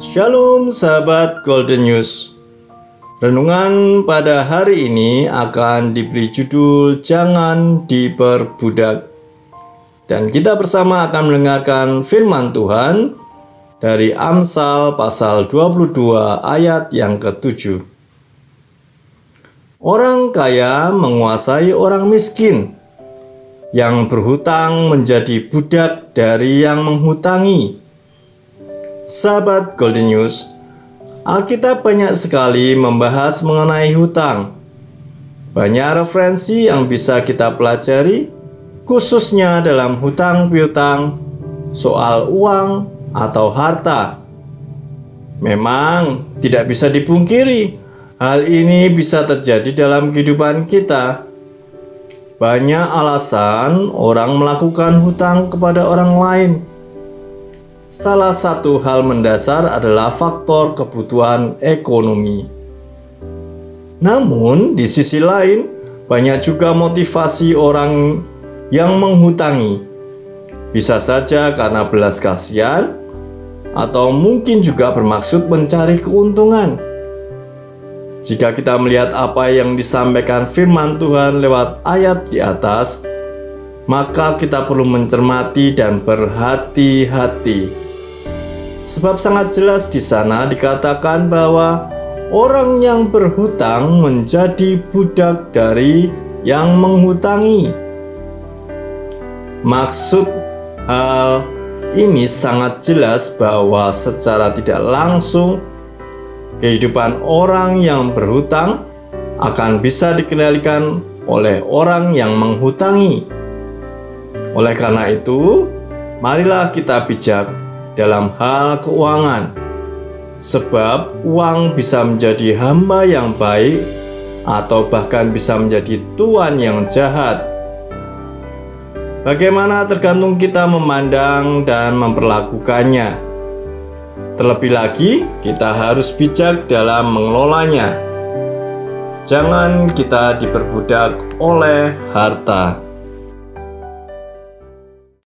Shalom sahabat Golden News. Renungan pada hari ini akan diberi judul Jangan Diperbudak. Dan kita bersama akan mendengarkan firman Tuhan dari Amsal pasal 22 ayat yang ketujuh. Orang kaya menguasai orang miskin, yang berhutang menjadi budak dari yang menghutangi. Sahabat Golden News, Alkitab banyak sekali membahas mengenai hutang. Banyak referensi yang bisa kita pelajari, khususnya dalam hutang piutang, soal uang atau harta. Memang tidak bisa dipungkiri, hal ini bisa terjadi dalam kehidupan kita. Banyak alasan orang melakukan hutang kepada orang lain Salah satu hal mendasar adalah faktor kebutuhan ekonomi. Namun, di sisi lain, banyak juga motivasi orang yang menghutangi. Bisa saja karena belas kasihan, atau mungkin juga bermaksud mencari keuntungan. Jika kita melihat apa yang disampaikan firman Tuhan lewat ayat di atas, maka kita perlu mencermati dan berhati-hati. Sebab sangat jelas di sana dikatakan bahwa orang yang berhutang menjadi budak dari yang menghutangi. Maksud hal ini sangat jelas bahwa secara tidak langsung kehidupan orang yang berhutang akan bisa dikendalikan oleh orang yang menghutangi. Oleh karena itu, marilah kita bijak dalam hal keuangan, sebab uang bisa menjadi hamba yang baik atau bahkan bisa menjadi tuan yang jahat. Bagaimana tergantung kita memandang dan memperlakukannya. Terlebih lagi, kita harus bijak dalam mengelolanya. Jangan kita diperbudak oleh harta.